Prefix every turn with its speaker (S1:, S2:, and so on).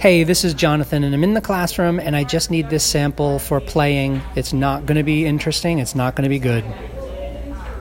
S1: hey, this is Jonathan, and I'm in the classroom, and I just need this sample for playing. It's not going to be interesting. It's not going to be good.